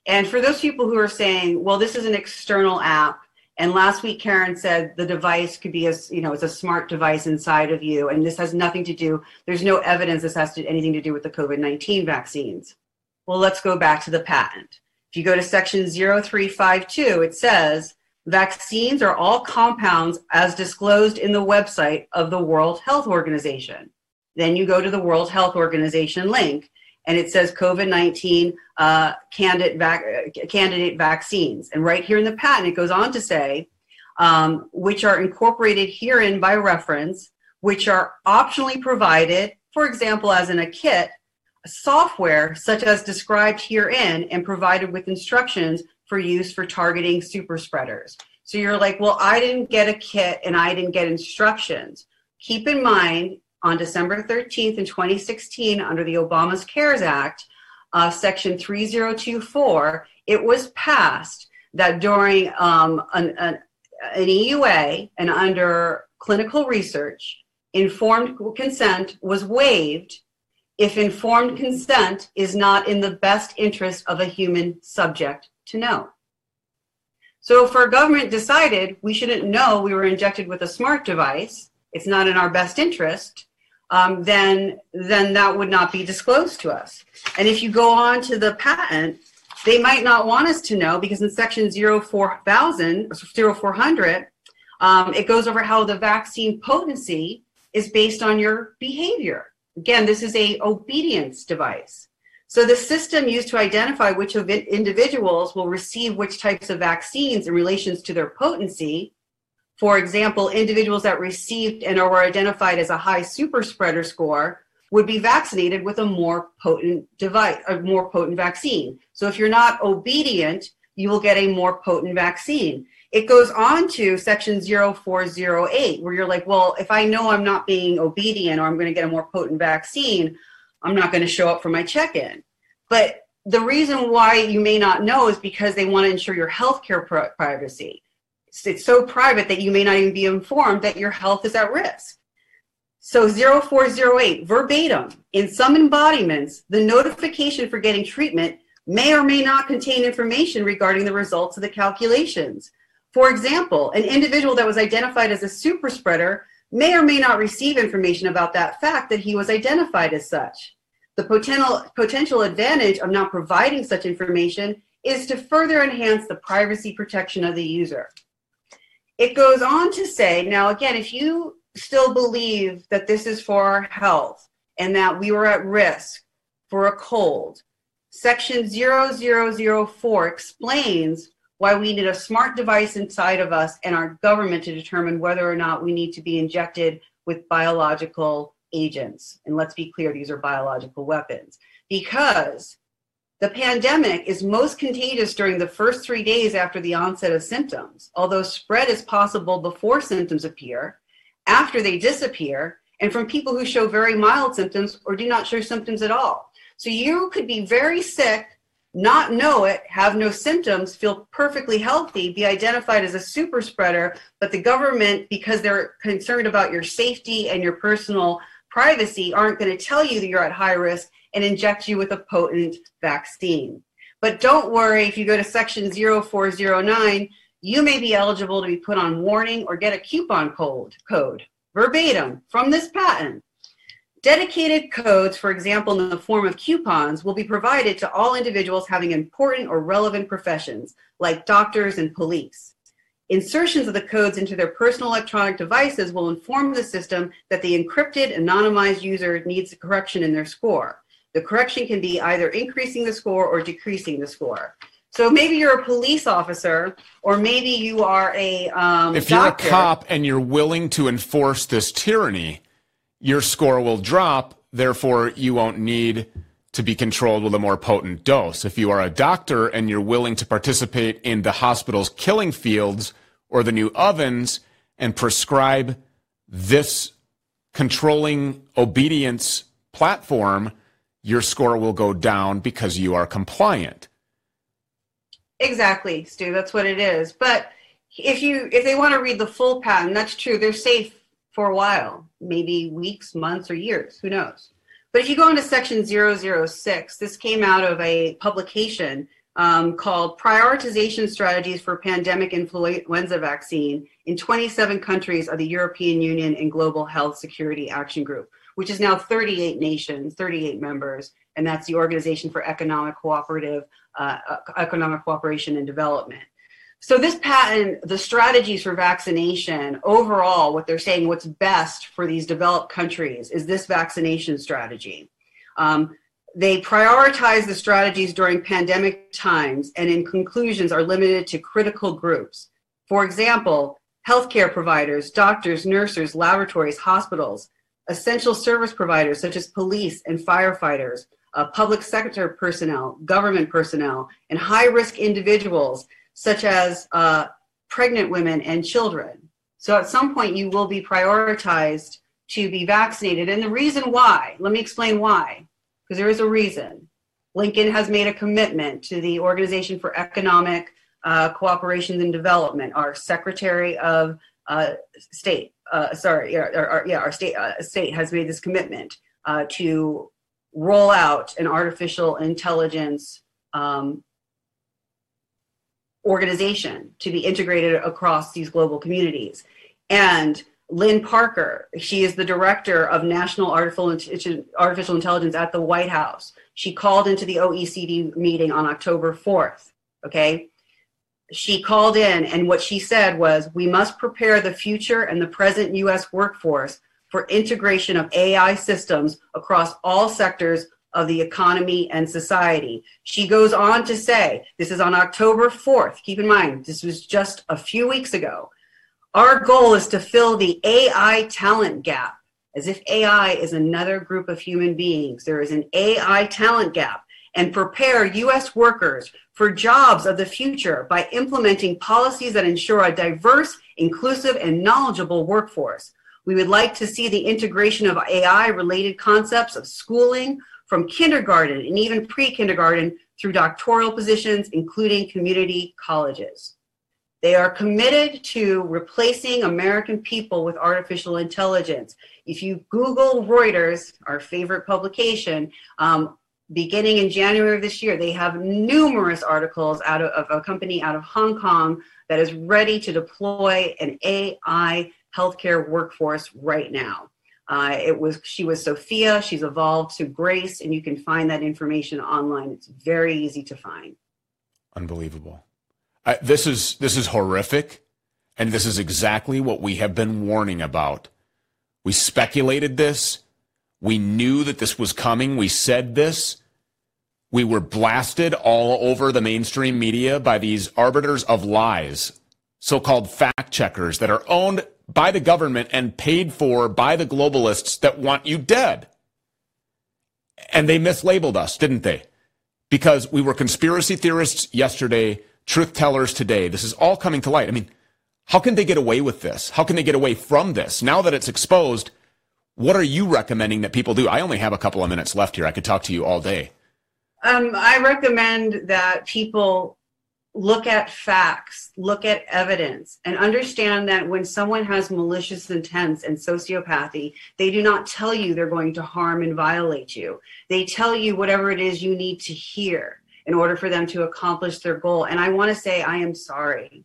And for those people who are saying, well, this is an external app, and last week Karen said the device could be a, you know, it's a smart device inside of you, and this has nothing to do, there's no evidence this has to, anything to do with the COVID 19 vaccines. Well, let's go back to the patent. If you go to section 0352, it says vaccines are all compounds as disclosed in the website of the World Health Organization. Then you go to the World Health Organization link, and it says COVID 19 uh, candidate, vac- candidate vaccines. And right here in the patent, it goes on to say, um, which are incorporated herein by reference, which are optionally provided, for example, as in a kit, software such as described herein and provided with instructions for use for targeting super spreaders. So you're like, well, I didn't get a kit and I didn't get instructions. Keep in mind, on December 13th in 2016, under the Obama's Cures Act, uh, Section 3024, it was passed that during um, an, an, an EUA and under clinical research, informed consent was waived if informed consent is not in the best interest of a human subject to know. So if our government decided we shouldn't know we were injected with a smart device, it's not in our best interest, um, then then that would not be disclosed to us. And if you go on to the patent, they might not want us to know because in section 04,000, 0400, um, it goes over how the vaccine potency is based on your behavior. Again, this is a obedience device. So the system used to identify which individuals will receive which types of vaccines in relations to their potency. For example, individuals that received and were identified as a high super spreader score would be vaccinated with a more potent device, a more potent vaccine. So if you're not obedient, you will get a more potent vaccine. It goes on to section 0408, where you're like, well, if I know I'm not being obedient or I'm going to get a more potent vaccine, I'm not going to show up for my check in. But the reason why you may not know is because they want to ensure your healthcare privacy. It's so private that you may not even be informed that your health is at risk. So 0408, verbatim, in some embodiments, the notification for getting treatment may or may not contain information regarding the results of the calculations. For example, an individual that was identified as a super spreader may or may not receive information about that fact that he was identified as such. The potential, potential advantage of not providing such information is to further enhance the privacy protection of the user. It goes on to say, now again, if you still believe that this is for our health and that we were at risk for a cold, section 0004 explains why we need a smart device inside of us and our government to determine whether or not we need to be injected with biological agents. And let's be clear, these are biological weapons. Because the pandemic is most contagious during the first three days after the onset of symptoms, although spread is possible before symptoms appear, after they disappear, and from people who show very mild symptoms or do not show symptoms at all. So you could be very sick not know it, have no symptoms, feel perfectly healthy, be identified as a super spreader, but the government, because they're concerned about your safety and your personal privacy, aren't going to tell you that you're at high risk and inject you with a potent vaccine. But don't worry, if you go to section 0409, you may be eligible to be put on warning or get a coupon code, code verbatim from this patent. Dedicated codes, for example, in the form of coupons, will be provided to all individuals having important or relevant professions, like doctors and police. Insertions of the codes into their personal electronic devices will inform the system that the encrypted, anonymized user needs a correction in their score. The correction can be either increasing the score or decreasing the score. So maybe you're a police officer, or maybe you are a um, if you're a cop and you're willing to enforce this tyranny, your score will drop. Therefore, you won't need to be controlled with a more potent dose. If you are a doctor and you're willing to participate in the hospital's killing fields or the new ovens and prescribe this controlling obedience platform, your score will go down because you are compliant. Exactly, Stu. That's what it is. But if you if they want to read the full patent, that's true. They're safe for a while, maybe weeks, months, or years. Who knows? But if you go into section 006, this came out of a publication um, called Prioritization Strategies for Pandemic Influenza Vaccine in 27 countries of the European Union and Global Health Security Action Group, which is now 38 nations, 38 members, and that's the Organization for Economic Cooperative, uh, Economic Cooperation and Development. So this patent, the strategies for vaccination, overall, what they're saying, what's best for these developed countries is this vaccination strategy. Um, they prioritize the strategies during pandemic times and in conclusions are limited to critical groups. For example, healthcare providers, doctors, nurses, laboratories, hospitals, essential service providers such as police and firefighters, uh, public sector personnel, government personnel, and high risk individuals such as uh, pregnant women and children. So at some point, you will be prioritized to be vaccinated. And the reason why, let me explain why, because there is a reason. Blinken has made a commitment to the Organization for Economic uh, Cooperation and Development, our Secretary of uh, State, uh, sorry, our, our, yeah, our state, uh, state has made this commitment uh, to roll out an artificial intelligence um, organization to be integrated across these global communities. And Lynne Parker, she is the director of National Artificial Intelligence at the White House. She called into the OECD meeting on October 4th. Okay. She called in, and what she said was We must prepare the future and the present US workforce for integration of AI systems across all sectors of the economy and society. She goes on to say, this is on October 4th. Keep in mind, this was just a few weeks ago. Our goal is to fill the AI talent gap. As if AI is another group of human beings, there is an AI talent gap and prepare U.S. workers for jobs of the future by implementing policies that ensure a diverse, inclusive, and knowledgeable workforce. We would like to see the integration of AI related concepts of schooling, from kindergarten and even pre kindergarten through doctoral positions, including community colleges. They are committed to replacing American people with artificial intelligence. If you Google Reuters, our favorite publication, um, beginning in January of this year, they have numerous articles out of, of, a company out of Hong Kong that is ready to deploy an AI healthcare workforce right now. Uh, it was she was Sophia. She's evolved to Grace, and you can find that information online. It's very easy to find. Unbelievable. Uh, this is this is horrific, and this is exactly what we have been warning about. We speculated this. We knew that this was coming. We said this. We were blasted all over the mainstream media by these arbiters of lies, so called fact checkers that are owned by the government and paid for by the globalists that want you dead. And they mislabeled us, didn't they? Because we were conspiracy theorists yesterday, truth tellers today. This is all coming to light. I mean, how can they get away with this? How can they get away from this? Now that it's exposed, what are you recommending that people do? I only have a couple of minutes left here. I could talk to you all day. Um, I recommend that people look at facts, look at evidence, and understand that when someone has malicious intents and sociopathy, they do not tell you they're going to harm and violate you. They tell you whatever it is you need to hear in order for them to accomplish their goal. And I want to say, I am sorry.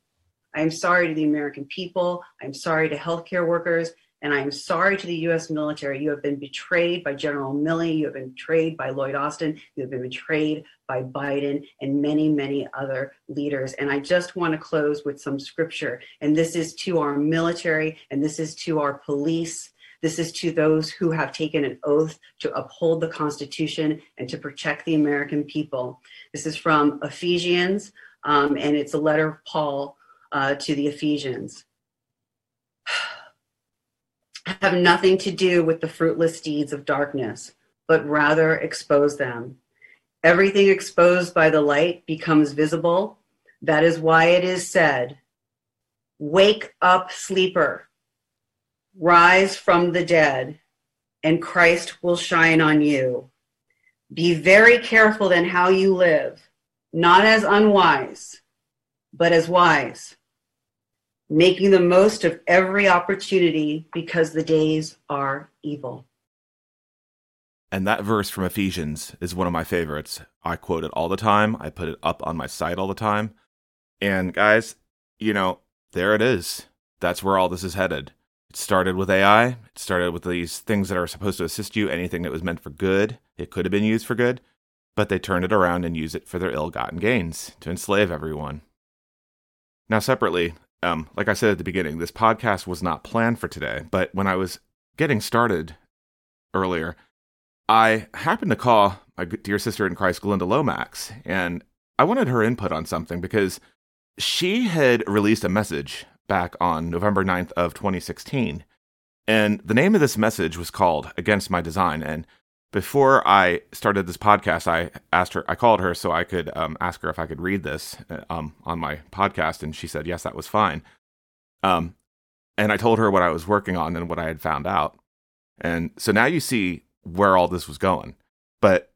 I am sorry to the American people. I'm sorry to healthcare workers. And I am sorry to the U.S. military. You have been betrayed by General Milley. You have been betrayed by Lloyd Austin. You have been betrayed by Biden and many, many other leaders. And I just want to close with some scripture. And this is to our military and this is to our police. This is to those who have taken an oath to uphold the Constitution and to protect the American people. This is from Ephesians, um, and it's a letter of Paul uh, to the Ephesians have nothing to do with the fruitless deeds of darkness, but rather expose them. Everything exposed by the light becomes visible. That is why it is said, Wake up, sleeper, rise from the dead, and Christ will shine on you. Be very careful then how you live, not as unwise, but as wise, making the most of every opportunity because the days are evil. And that verse from Ephesians is one of my favorites. I quote it all the time. I put it up on my site all the time. And guys, you know, there it is. That's where all this is headed. It started with AI. It started with these things that are supposed to assist you, anything that was meant for good. It could have been used for good, but they turned it around and used it for their ill gotten gains to enslave everyone. Now, separately, um, like I said at the beginning, this podcast was not planned for today, but when I was getting started earlier, I happened to call my dear sister in Christ, Glenda Lomax, and I wanted her input on something because she had released a message back on November 9th of 2016. And the name of this message was called Against My Design. And before I started this podcast, I asked her, I called her so I could um, ask her if I could read this uh, um, on my podcast. And she said, yes, that was fine. Um, and I told her what I was working on and what I had found out. And so now you see where all this was going. But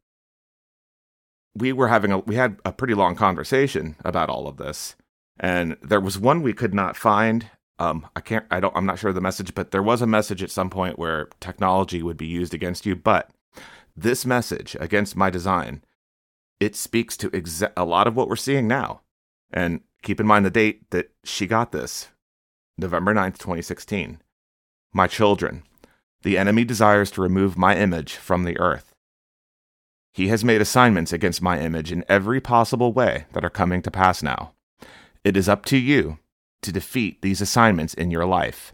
we were having a, we had a pretty long conversation about all of this and there was one we could not find. Um, I can't, I don't, I'm not sure of the message, but there was a message at some point where technology would be used against you. But this message against my design, it speaks to exa- a lot of what we're seeing now. And keep in mind the date that she got this November 9th, 2016. My children, the enemy desires to remove my image from the earth. He has made assignments against my image in every possible way that are coming to pass now. It is up to you to defeat these assignments in your life.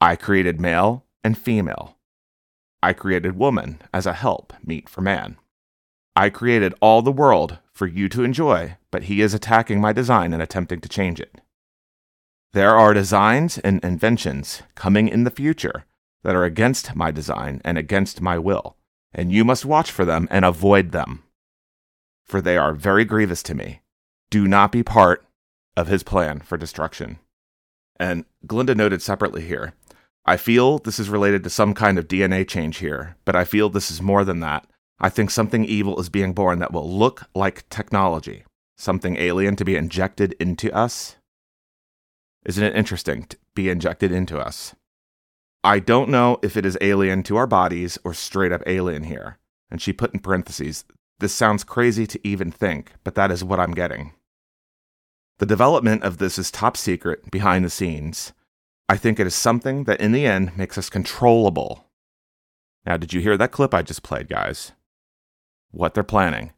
I created male and female. I created woman as a help meet for man. I created all the world for you to enjoy, but he is attacking my design and attempting to change it. There are designs and inventions coming in the future that are against my design and against my will, and you must watch for them and avoid them. For they are very grievous to me. Do not be part of his plan for destruction. And Glinda noted separately here I feel this is related to some kind of DNA change here, but I feel this is more than that. I think something evil is being born that will look like technology, something alien to be injected into us. Isn't it interesting to be injected into us? I don't know if it is alien to our bodies or straight up alien here. And she put in parentheses, this sounds crazy to even think, but that is what I'm getting. The development of this is top secret behind the scenes. I think it is something that in the end makes us controllable. Now, did you hear that clip I just played, guys? What they're planning.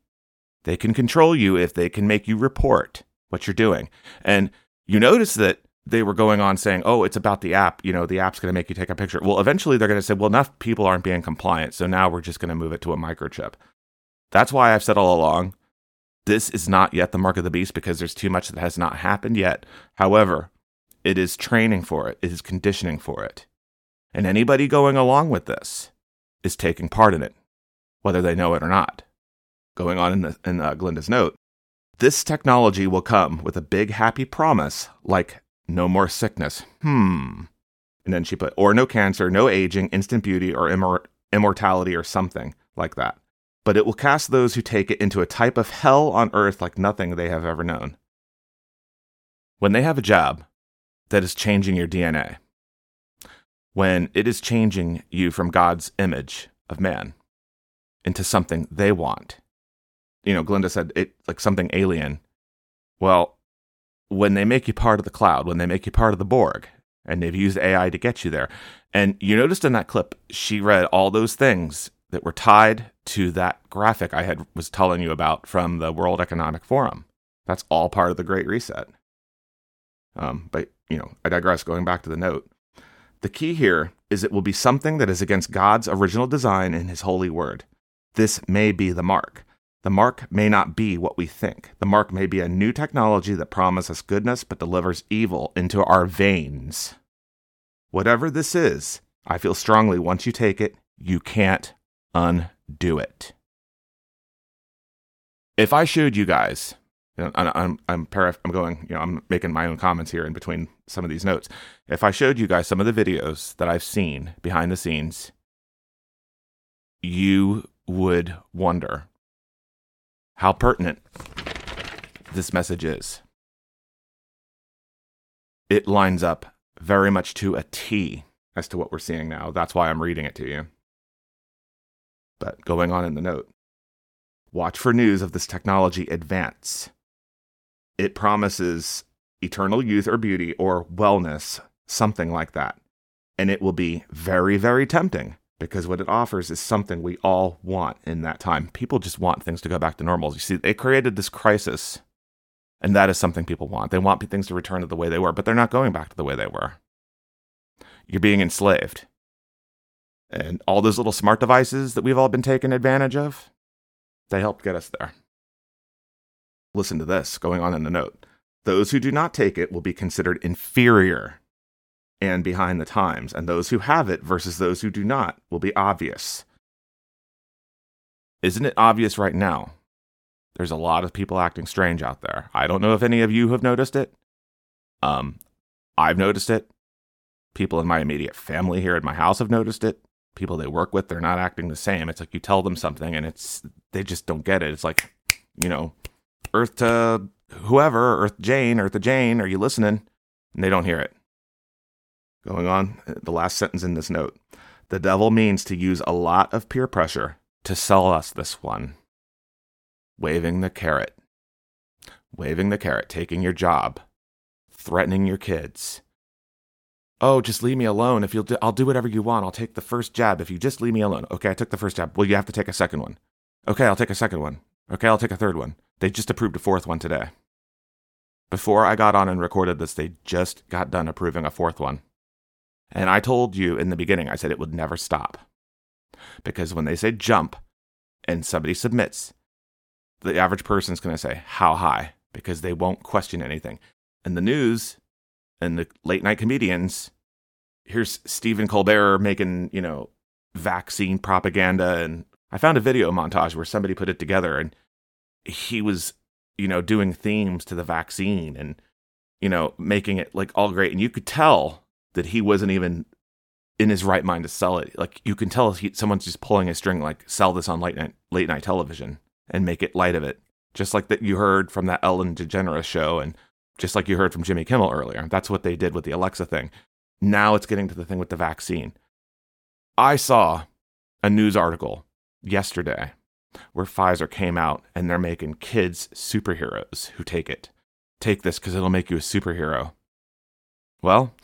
They can control you if they can make you report what you're doing. And you notice that they were going on saying, oh, it's about the app. You know, the app's going to make you take a picture. Well, eventually they're going to say, well, enough people aren't being compliant. So now we're just going to move it to a microchip. That's why I've said all along this is not yet the mark of the beast because there's too much that has not happened yet. However, it is training for it, it is conditioning for it. And anybody going along with this is taking part in it, whether they know it or not. Going on in, the, in uh, note, this technology will come with a big happy promise like no more sickness. Hmm. And then she put, or no cancer, no aging, instant beauty, or immor- immortality, or something like that but it will cast those who take it into a type of hell on earth like nothing they have ever known. When they have a job that is changing your DNA, when it is changing you from God's image of man into something they want, you know, Glinda said it like something alien. Well, when they make you part of the cloud, when they make you part of the Borg, and they've used AI to get you there. And you noticed in that clip, she read all those things that were tied to that graphic I had was telling you about from the World Economic Forum. That's all part of the Great Reset. Um, but you know, I digress. Going back to the note, the key here is it will be something that is against God's original design in His holy word. This may be the mark. The mark may not be what we think. The mark may be a new technology that promises goodness but delivers evil into our veins. Whatever this is, I feel strongly once you take it, you can't undo it. If I showed you guys, know, I'm I'm paraph- I'm going, you know, I'm making my own comments here in between some of these notes. If I showed you guys some of the videos that I've seen behind the scenes, you would wonder how pertinent this message is. It lines up very much to a T as to what we're seeing now. That's why I'm reading it to you. But going on in the note, watch for news of this technology advance. It promises eternal youth or beauty or wellness, something like that. And it will be very, very tempting because what it offers is something we all want in that time. People just want things to go back to normal. You see, they created this crisis, and that is something people want. They want things to return to the way they were, but they're not going back to the way they were. You're being enslaved. And all those little smart devices that we've all been taken advantage of, they helped get us there. Listen to this going on in the note. Those who do not take it will be considered inferior and behind the times, and those who have it versus those who do not will be obvious. Isn't it obvious right now? There's a lot of people acting strange out there. I don't know if any of you have noticed it. Um, I've noticed it. People in my immediate family here at my house have noticed it. People they work with, they're not acting the same. It's like you tell them something and it's they just don't get it. It's like, you know, Earth to whoever, Earth Jane, Earth to Jane, are you listening? And they don't hear it. Going on, uh, the last sentence in this note. The devil means to use a lot of peer pressure to sell us this one. Waving the carrot. Waving the carrot, taking your job, threatening your kids. Oh, just leave me alone. If you'll, do, I'll do whatever you want. I'll take the first jab if you just leave me alone. Okay, I took the first jab. Well, you have to take a second one. Okay, I'll take a second one. Okay, I'll take a third one. They just approved a fourth one today. Before I got on and recorded this, they just got done approving a fourth one. And I told you in the beginning, I said it would never stop. Because when they say jump and somebody submits, the average person's going to say, How high? Because they won't question anything. And the news and the late night comedians, here's Stephen Colbert making, you know, vaccine propaganda. And I found a video montage where somebody put it together and he was, you know, doing themes to the vaccine and, you know, making it like all great. And you could tell that he wasn't even in his right mind to sell it. Like you can tell he, someone's just pulling a string, like sell this on late night late night television and make it light of it, just like that you heard from that Ellen DeGeneres show, and just like you heard from Jimmy Kimmel earlier. That's what they did with the Alexa thing. Now it's getting to the thing with the vaccine. I saw a news article yesterday where Pfizer came out and they're making kids superheroes who take it. Take this because it'll make you a superhero. Well,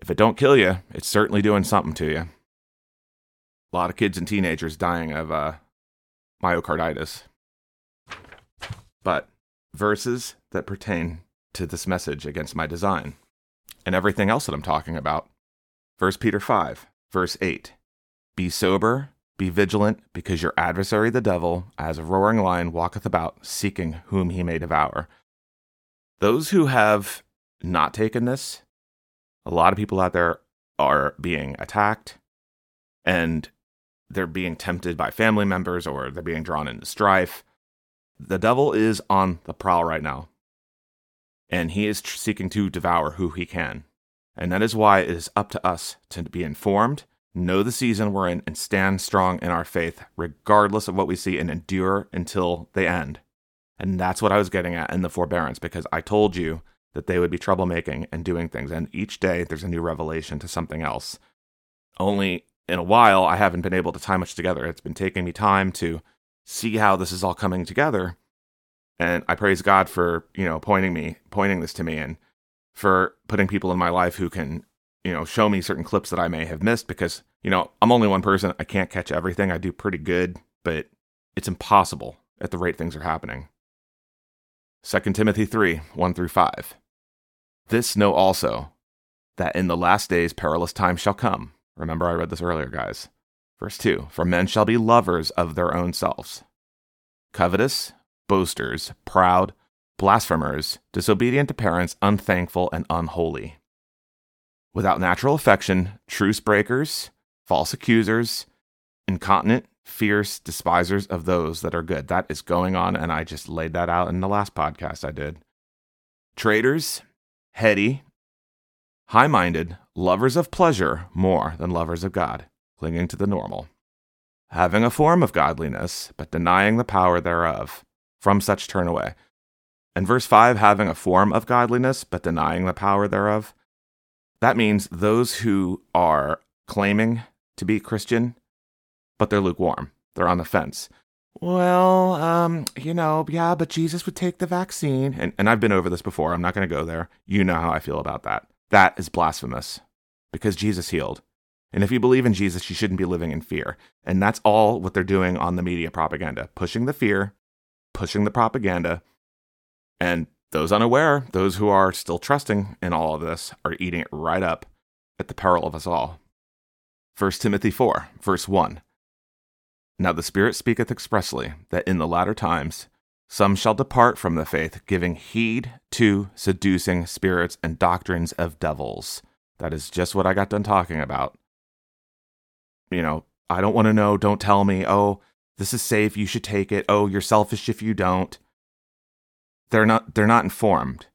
if it don't kill you, it's certainly doing something to you. A lot of kids and teenagers dying of uh, myocarditis. But verses that pertain to this message against my design and everything else that I'm talking about. 1 Peter 5, verse 8 Be sober, be vigilant, because your adversary the devil, as a roaring lion, walketh about, seeking whom he may devour. Those who have not taken this a lot of people out there are being attacked and they're being tempted by family members or they're being drawn into strife. The devil is on the prowl right now, and he is seeking to devour who he can. And that is why it is up to us to be informed, know the season we're in, and stand strong in our faith, regardless of what we see, and endure until the end. And that's what I was getting at in the forbearance, because I told you that they would be troublemaking and doing things. And each day there's a new revelation to something else. Only in a while, I haven't been able to tie much together. It's been taking me time to see how this is all coming together. And I praise God for, you know, pointing me, pointing this to me and for putting people in my life who can, you know, show me certain clips that I may have missed because, you know, I'm only one person. I can't catch everything. I do pretty good, but it's impossible at the rate things are happening. 2 Timothy 3 1 through 5. This know also, that in the last days perilous times shall come. Remember, I read this earlier, guys. Verse 2 For men shall be lovers of their own selves, covetous, boasters, proud, blasphemers, disobedient to parents, unthankful, and unholy. Without natural affection, truce breakers, false accusers, incontinent, fierce, despisers of those that are good. That is going on, and I just laid that out in the last podcast I did. Traitors, heady, high minded, lovers of pleasure more than lovers of God, clinging to the normal, having a form of godliness, but denying the power thereof. From such turn away. And verse 5 having a form of godliness, but denying the power thereof. That means those who are claiming to be Christian, but they're lukewarm. They're on the fence. Well, um, you know, yeah, but Jesus would take the vaccine. And, and I've been over this before. I'm not going to go there. You know how I feel about that. That is blasphemous because Jesus healed. And if you believe in Jesus, you shouldn't be living in fear. And that's all what they're doing on the media propaganda pushing the fear, pushing the propaganda. And those unaware, those who are still trusting in all of this, are eating it right up at the peril of us all. 1 Timothy 4, verse 1. Now the Spirit speaketh expressly that in the latter times some shall depart from the faith, giving heed to seducing spirits and doctrines of devils. That is just what I got done talking about. You know, I don't want to know, don't tell me, oh, this is safe, you should take it. Oh, you're selfish if you don't. They're not they're not informed.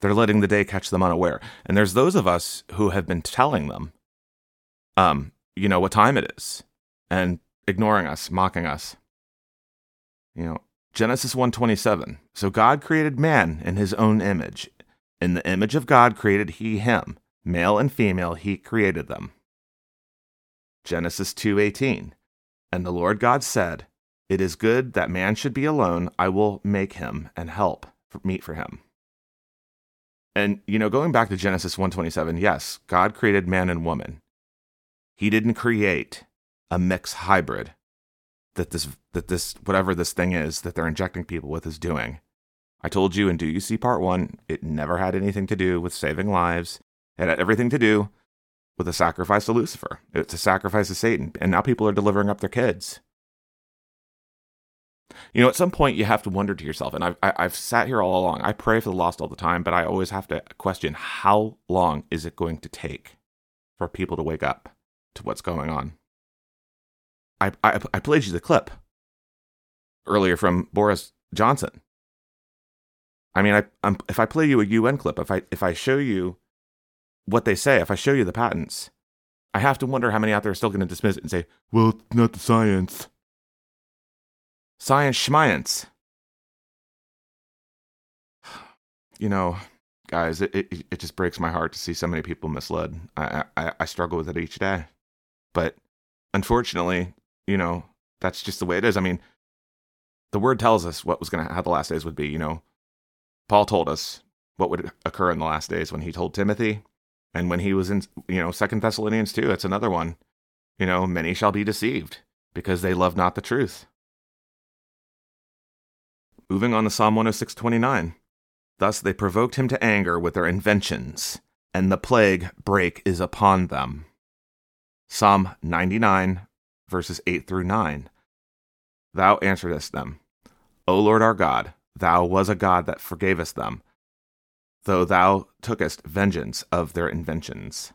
They're letting the day catch them unaware. And there's those of us who have been telling them um, you know, what time it is and ignoring us, mocking us. You know, Genesis 1:27. So God created man in his own image. In the image of God created he him, male and female he created them. Genesis 2:18. And the Lord God said, It is good that man should be alone. I will make him and help meet for him. And you know, going back to Genesis 1:27, yes, God created man and woman. He didn't create a mix hybrid that this that this whatever this thing is that they're injecting people with is doing. I told you in Do You See Part 1, it never had anything to do with saving lives. It had everything to do with a sacrifice to Lucifer. It's a sacrifice to Satan. And now people are delivering up their kids. You know, at some point you have to wonder to yourself, and I've, I, have sat here all along. I pray for the lost all the time, but I always have to question how long is it going to take for people to wake up to what's going on? I, I, I played you the clip earlier from Boris Johnson. I mean, I, I'm, if I play you a UN clip, if I if I show you what they say, if I show you the patents, I have to wonder how many out there are still going to dismiss it and say, "Well, it's not the science." Science schmience. You know, guys, it, it it just breaks my heart to see so many people misled. I I, I struggle with it each day, but unfortunately, you know, that's just the way it is. I mean, the word tells us what was going to how the last days would be. You know, Paul told us what would occur in the last days when he told Timothy, and when he was in you know Second Thessalonians two. That's another one. You know, many shall be deceived because they love not the truth. Moving on to Psalm 106:29. Thus they provoked him to anger with their inventions, and the plague break is upon them. Psalm 99 verses 8 through 9. Thou answeredest them, O Lord our God, thou was a God that forgavest them, though thou tookest vengeance of their inventions.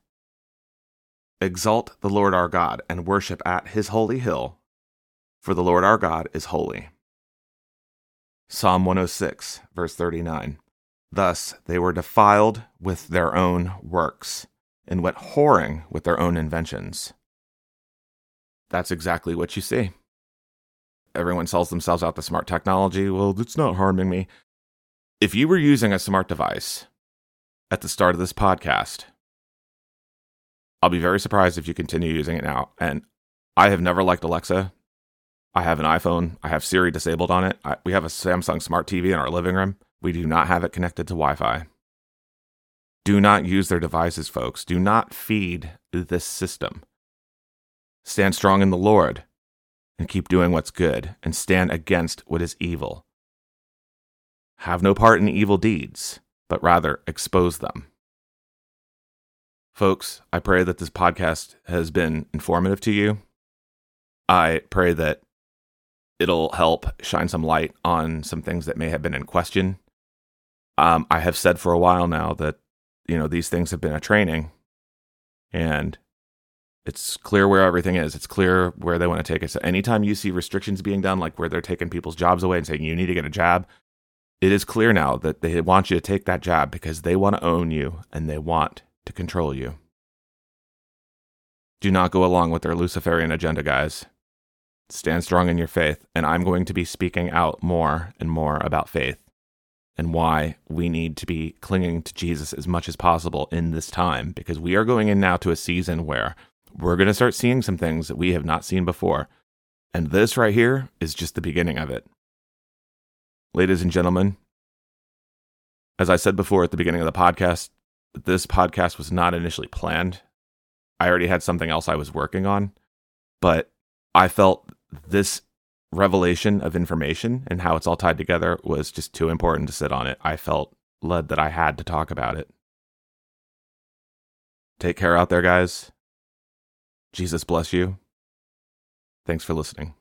Exalt the Lord our God, and worship at his holy hill, for the Lord our God is holy. Psalm 106, verse 39. Thus they were defiled with their own works, and went whoring with their own inventions that's exactly what you see. Everyone sells themselves out the smart technology. Well, it's not harming me. If you were using a smart device at the start of this podcast, I'll be very surprised if you continue using it now. And I have never liked Alexa. I have an iPhone. I have Siri disabled on it. I, we have a Samsung Smart TV in our living room. We do not have it connected to Wi Fi. Do not use their devices, folks. Do not feed this system. Stand strong in the Lord and keep doing what's good and stand against what is evil. Have no part in evil deeds, but rather expose them. Folks, I pray that this podcast has been informative to you. I pray that it'll help shine some light on some things that may have been in question. Um, I have said for a while now that, you know, these things have been a training and it's clear where everything is. It's clear where they want to take it. So anytime you see restrictions being done, like where they're taking people's jobs away and saying you need to get a jab, it is clear now that they want you to take that jab because they want to own you and they want to control you. Do not go along with their Luciferian agenda, guys. Stand strong in your faith, and I'm going to be speaking out more and more about faith and why we need to be clinging to Jesus as much as possible in this time because we are going in now to a season where we're going to start seeing some things that we have not seen before. And this right here is just the beginning of it. Ladies and gentlemen, as I said before at the beginning of the podcast, this podcast was not initially planned. I already had something else I was working on, but I felt this revelation of information and how it's all tied together was just too important to sit on it. I felt led that I had to talk about it. Take care out there, guys. Jesus bless you. Thanks for listening.